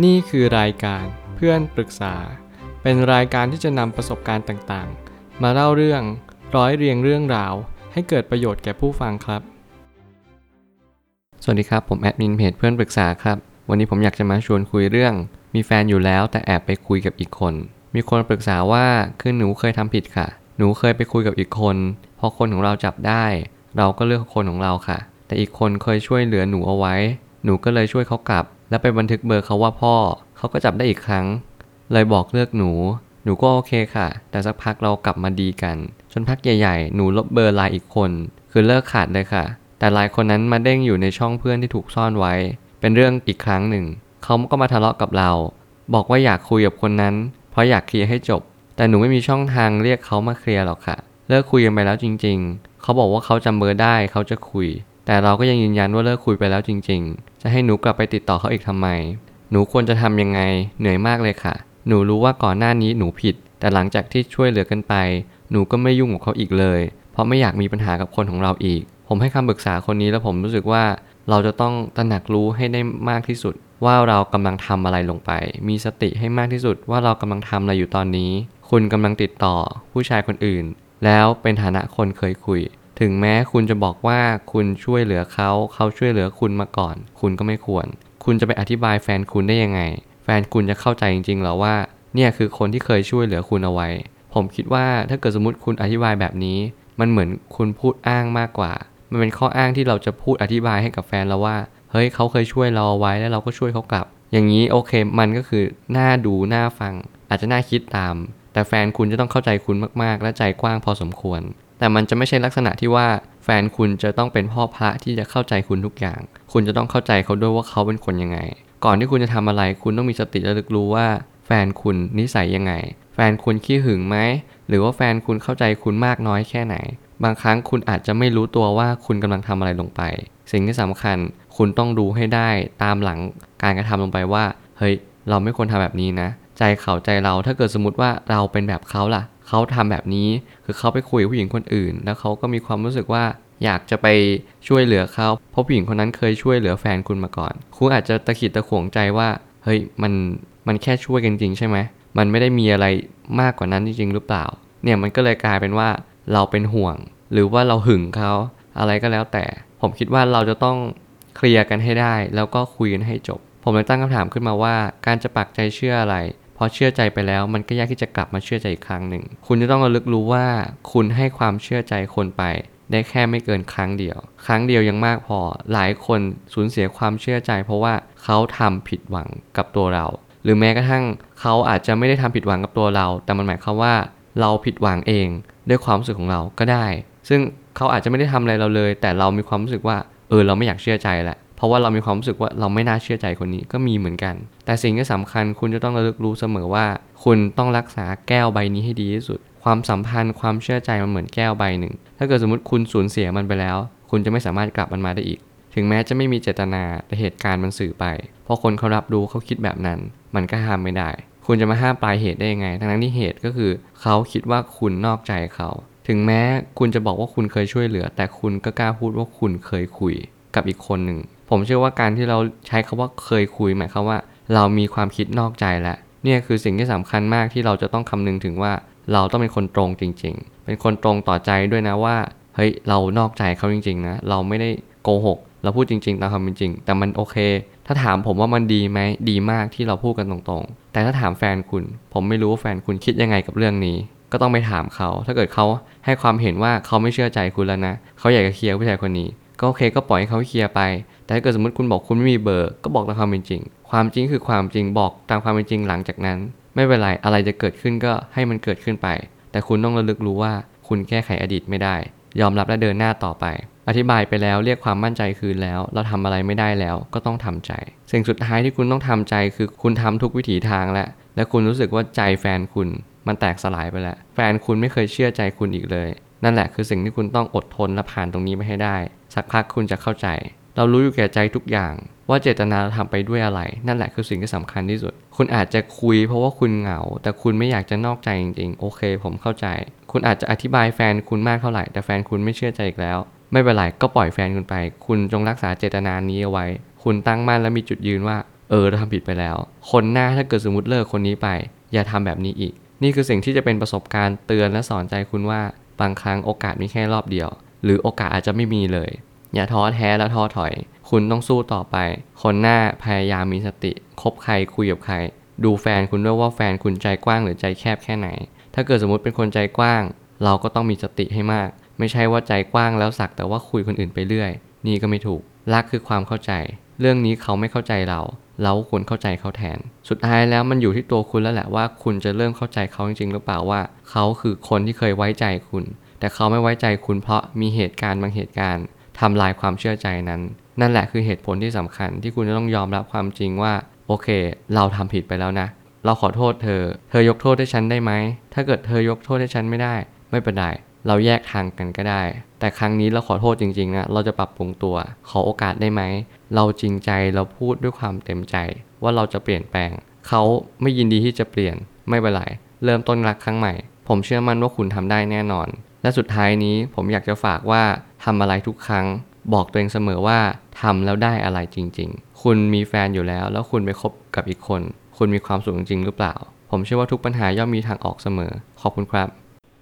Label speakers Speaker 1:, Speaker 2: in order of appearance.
Speaker 1: นี่คือรายการเพื่อนปรึกษา เป็นรายการที่จะนำประสบการณ์ต่างๆ มาเล่าเรื่องร้อยเรียงเรื่องราว ให้เกิดประโยชน์แก่ผู้ฟังครับ สวัสดีครับ ผมแอดมินเพจเพื่อนปรึกษาครับ วันนี้ผมอยากจะมาชวนคุยเรื่อง มีแฟนอยู่แล้วแต่แอบไปคุยกับอีกคน มีคนปรึกษาว่าคือหนูเคยทำผิดค่ะ หนูเคยไปคุยกับอีกคน พอคนของเราจับได้ เราก็เลือกคนของเราค่ะ แต่อีกคนเคยช่วยเหลือหนูเอาไว้ หนูก็เลยช่วยเขากลับ และไปบันทึกเบอร์เขาว่าพ่อ เขาก็จับได้อีกครั้ง เลยบอกเลิกหนู หนูก็โอเคค่ะ แต่สักพักเรากลับมาดีกัน จนพักใหญ่ๆ หนูลบเบอร์ไลน์อีกคน คือเลิกขาดเลยค่ะ แต่ไลน์คนนั้นมาเด้งอยู่ในช่องเพื่อนที่ถูกซ่อนไว้ เป็นเรื่องอีกครั้งหนึ่ง เขาก็มาทะเลาะกับเรา บอกว่าอยากคุยกับคนนั้น เพราะอยากเคลียร์ให้จบ แต่หนูไม่มีช่องทางเรียกเขามาเคลียร์หรอกค่ะ เลิกคุยกันไปแล้วจริง ๆ เขาบอกว่าเขาจำเบอร์ได้ เขาจะคุย แต่เราก็ยังยืนยันว่าเลิกคุยไปแล้วจริง ๆ จะให้หนูกลับไปติดต่อเขาอีกทำไม หนูควรจะทำยังไง เหนื่อยมากเลยค่ะ หนูรู้ว่าก่อนหน้านี้หนูผิด แต่หลังจากที่ช่วยเหลือกันไป หนูก็ไม่ยุ่งกับเขาอีกเลย เพราะไม่อยากมีปัญหากับคนของเราอีก ผมให้คำปรึกษาคนนี้แล้วผมรู้สึกว่าเราจะต้องตระหนักรู้ให้ได้มากที่สุด ว่าเรากำลังทำอะไรลงไป มีสติให้มากที่สุดว่าเรากำลังทำอะไรอยู่ตอนนี้ คุณกำลังติดต่อผู้ชายคนอื่น แล้วเป็นฐานะคนเคยคุย ถึงแม้คุณจะบอกว่าคุณช่วยเหลือเขาเขาช่วยเหลือคุณมาก่อน คุณก็ไม่ควร คุณจะไปอธิบายแฟนคุณได้ยังไง แฟนคุณจะเข้าใจจริงๆหรอว่าเนี่ยคือคนที่เคยช่วยเหลือคุณเอาไว้ ผมคิดว่าถ้าเกิดสมมติคุณอธิบายแบบนี้ มันเหมือนคุณพูดอ้างมากกว่า มันเป็นข้ออ้างที่เราจะพูดอธิบายให้กับแฟนเราว่า เฮ้ยเขาเคยช่วยเราเอาไว้แล้วเราก็ช่วยเขากลับ อย่างนี้โอเค มันก็คือน่าดูน่าฟัง อาจจะน่าคิดตาม แต่แฟนคุณจะต้องเข้าใจคุณมากๆ และใจกว้างพอสมควร แต่มันจะไม่ใช่ลักษณะที่ว่าแฟนคุณจะต้องเป็นพ่อพระที่จะเข้าใจคุณทุกอย่าง คุณจะต้องเข้าใจเขาด้วยว่าเขาเป็นคนยังไง ก่อนที่คุณจะทำอะไร คุณต้องมีสติระลึกรู้ว่า แฟนคุณนิสัยยังไง แฟนคุณขี้หึงไหม หรือว่าแฟนคุณเข้าใจคุณมากน้อยแค่ไหน บางครั้งคุณอาจจะไม่รู้ตัวว่าคุณกำลังทำอะไรลงไป สิ่งที่สำคัญ คุณต้องดูให้ได้ตามหลังการกระทำลงไปว่า เฮ้ย เราไม่ควรทำแบบนี้นะ ใจเขาใจเรา ถ้าเกิดสมมติว่าเราเป็นแบบเขาล่ะ เขาทำแบบนี้คือเขาไปคุยกับผู้หญิงคนอื่น แล้วเขาก็มีความรู้สึกว่าอยากจะไปช่วยเหลือเขาเพราะผู้หญิงคนนั้นเคยช่วยเหลือแฟนคุณมาก่อน คุณอาจจะตะขิดตะขวงใจว่า เฮ้ยมันมันแค่ช่วยกันจริงใช่ไหมมันไม่ได้มีอะไรมากกว่านั้นจริงๆหรือเปล่า เนี่ยมันก็เลยกลายเป็นว่าเราเป็นห่วง หรือว่าเราหึงเขาอะไรก็แล้วแต่ ผมคิดว่าเราจะต้องเคลียร์กันให้ได้ แล้วก็คุยกันให้จบ ผมเลยตั้งคำถามขึ้นมาว่า การจะปักใจเชื่ออะไร อเชื่อใจไปแล้ว มันก็ยากที่จะกลับมาเชื่อใจอีกครั้งหนึ่ง คุณจะต้องระลึกรู้ว่า คุณให้ความเชื่อใจคนไป ได้แค่ไม่เกินครั้งเดียว ครั้งเดียวยังมากพอ หลายคนสูญเสียความเชื่อใจ เพราะว่าเขาทำผิดหวังกับตัวเรา หรือแม้กระทั่งเขาอาจจะไม่ได้ทำผิดหวังกับตัวเรา แต่มันหมายความว่า เราผิดหวังเอง ด้วยความรู้สึกของเราก็ได้ ซึ่งเขาอาจจะไม่ได้ทำอะไรเราเลย แต่เรามีความรู้สึกว่า เออ เราไม่อยากเชื่อใจแหละ ราะว่าเรามีความรู้สึกว่าเราไม่น่าเชื่อใจคนนี้ก็มีเหมือนกัน แต่สิ่งที่สำคัญคุณจะต้องระลึกรู้เสมอว่า คุณต้องรักษาแก้วใบนี้ให้ดีที่สุด ความสัมพันธ์ความเชื่อใจมันเหมือนแก้วใบหนึ่ง ถ้าเกิดสมมติคุณสูญเสียมันไปแล้ว คุณจะไม่สามารถกลับมันมาได้อีก ถึงแม้จะไม่มีเจตนาแต่เหตุการณ์มันสื่อไปพอคนเขารับรู้เขาคิดแบบนั้น มันก็ห้ามไม่ได้ คุณจะมาห้ามปลายเหตุได้ยังไง ทั้งนั้นที่เหตุก็คือ เขาคิดว่าคุณนอกใจเขาถึงแม้คุณจะบอกว่าคุณเคยช่วยเหลือ แต่คุณก็กล้าพูดว่าคุณเคยคุยกับอีกคนหนึ่ง ผมเชื่อว่าการที่เราใช้คาว่าเคยคุยหมายความว่า เรามีความคิดนอกใจแล้วเนี่ยคือสิ่งที่สำคัญมากที่เราจะต้องคำนึงถึงว่าเราต้องเป็นคนตรงจริง ๆ เป็นคนตรงต่อใจด้วยนะว่าเฮ้ยเรานอกใจเขาจริงๆนะเราไม่ได้โกหกเราพูดจริงๆตามความเป็นจริง แต่มันโอเค ถ้าถามผมว่ามันดีไหมดีมากที่เราพูดกันตรงๆ แต่ถ้าถามแฟนคุณ ผมไม่รู้ว่าแฟนคุณคิดยังไงกับเรื่องนี้ ก็ต้องไปถามเขา ถ้าเกิดเขาให้ความเห็นว่าเขาไม่เชื่อใจคุณแล้วนะ เขาอยากจะเคลียร์ผู้ชายคนนี้ ก็โอเคก็ปล่อยให้เขาเคลียร์ไป แต่ถ้าเกิดสมมติคุณบอกคุณไม่มีเบอร์ ก็บอกตามความเป็นจริง ความจริงคือความจริงบอกตามความเป็นจริงหลังจากนั้น ไม่เป็นไรอะไรจะเกิดขึ้นก็ให้มันเกิดขึ้นไป แต่คุณต้องระลึกรู้ว่าคุณแก้ไขอดีตไม่ได้ ยอมรับและเดินหน้าต่อไป อธิบายไปแล้วเรียกความมั่นใจคืนแล้ว เราทำอะไรไม่ได้แล้วก็ต้องทำใจ สิ่งสุดท้ายที่คุณต้องทำใจคือคุณทำทุกวิถีทางแล้วและคุณรู้สึกว่าใจแฟนคุณมันแตกสลายไปแล้ว แฟนคุณไม่เคยเชื่อใจคุณอีกเลย นั่นแหละคือสิ่งที่คุณต้องอดทนและผ่านตรงนี้ไปให้ได้ สักพักคุณจะเข้าใจ เรารู้อยู่แก่ใจทุกอย่าง ว่าเจตนาเราทำไปด้วยอะไร นั่นแหละคือสิ่งที่สำคัญที่สุด คุณอาจจะคุยเพราะว่าคุณเหงา แต่คุณไม่อยากจะนอกใจจริงๆ โอเค ผมเข้าใจ คุณอาจจะอธิบายแฟนคุณมากเท่าไหร่ แต่แฟนคุณไม่เชื่อใจอีกแล้ว ไม่เป็นไรก็ปล่อยแฟนคุณไป คุณจงรักษาเจตนานี้เอาไว้ คุณตั้งมั่นและมีจุดยืนว่า เออเราทำผิดไปแล้ว คนหน้าถ้าเกิดสมมติเลิกคนนี้ไป อย่าทำแบบนี้อีก นี่คือสิ่งที่จะเป็นประสบการณ์เตือนและสอนใจคุณว่า บางครั้งโอกาสมีแค่รอบเดียว หรือโอกาสอาจจะไม่มีเลย อย่าท้อแท้แล้วท้อถอย คุณต้องสู้ต่อไป คนหน้าพยายามมีสติคบใครคุยกับใคร ดูแฟนคุณด้วยว่าแฟนคุณใจกว้างหรือใจแคบแค่ไหน ถ้าเกิดสมมติเป็นคนใจกว้าง เราก็ต้องมีสติให้มาก ไม่ใช่ว่าใจกว้างแล้วสักแต่ว่าคุยคนอื่นไปเรื่อย นี่ก็ไม่ถูกรักคือความเข้าใจ เรื่องนี้เขาไม่เข้าใจเรา เราควรเข้าใจเขาแทน สุดท้ายแล้วมันอยู่ที่ตัวคุณแล้วแหละว่าคุณจะเริ่มเข้าใจเขาจริงๆหรือเปล่าว่า เขาคือคนที่เคยไว้ใจคุณ แต่เขาไม่ไว้ใจคุณเพราะมีเหตุการณ์บางเหตุการณ์ทำลายความเชื่อใจนั้น นั่นแหละคือเหตุผลที่สำคัญที่คุณจะต้องยอมรับความจริงว่า โอเค เราทำผิดไปแล้วนะ เราขอโทษเธอ เธอยกโทษให้ฉันได้ไหม ถ้าเกิดเธอยกโทษให้ฉันไม่ได้ ไม่เป็นไร เราแยกทางกันก็ได้ แต่ครั้งนี้เราขอโทษจริงๆนะ เราจะปรับปรุงตัว ขอโอกาสได้ไหม เราจริงใจ เราพูดด้วยความเต็มใจ ว่าเราจะเปลี่ยนแปลง เขาไม่ยินดีที่จะเปลี่ยน ไม่เป็นไร เริ่มต้นรักครั้งใหม่ ผมเชื่อมั่นว่าคุณทำได้แน่นอน และสุดท้ายนี้ผมอยากจะฝากว่าทำอะไรทุกครั้ง บอกตัวเองเสมอว่าทำแล้วได้อะไรจริง ๆ คุณมีแฟนอยู่แล้ว แล้วคุณไปคบกับอีกคน คุณมีความสุขจริงหรือเปล่า ผมเชื่อว่าทุกปัญหาย่อมมีทางออกเสมอ ขอบคุณครับ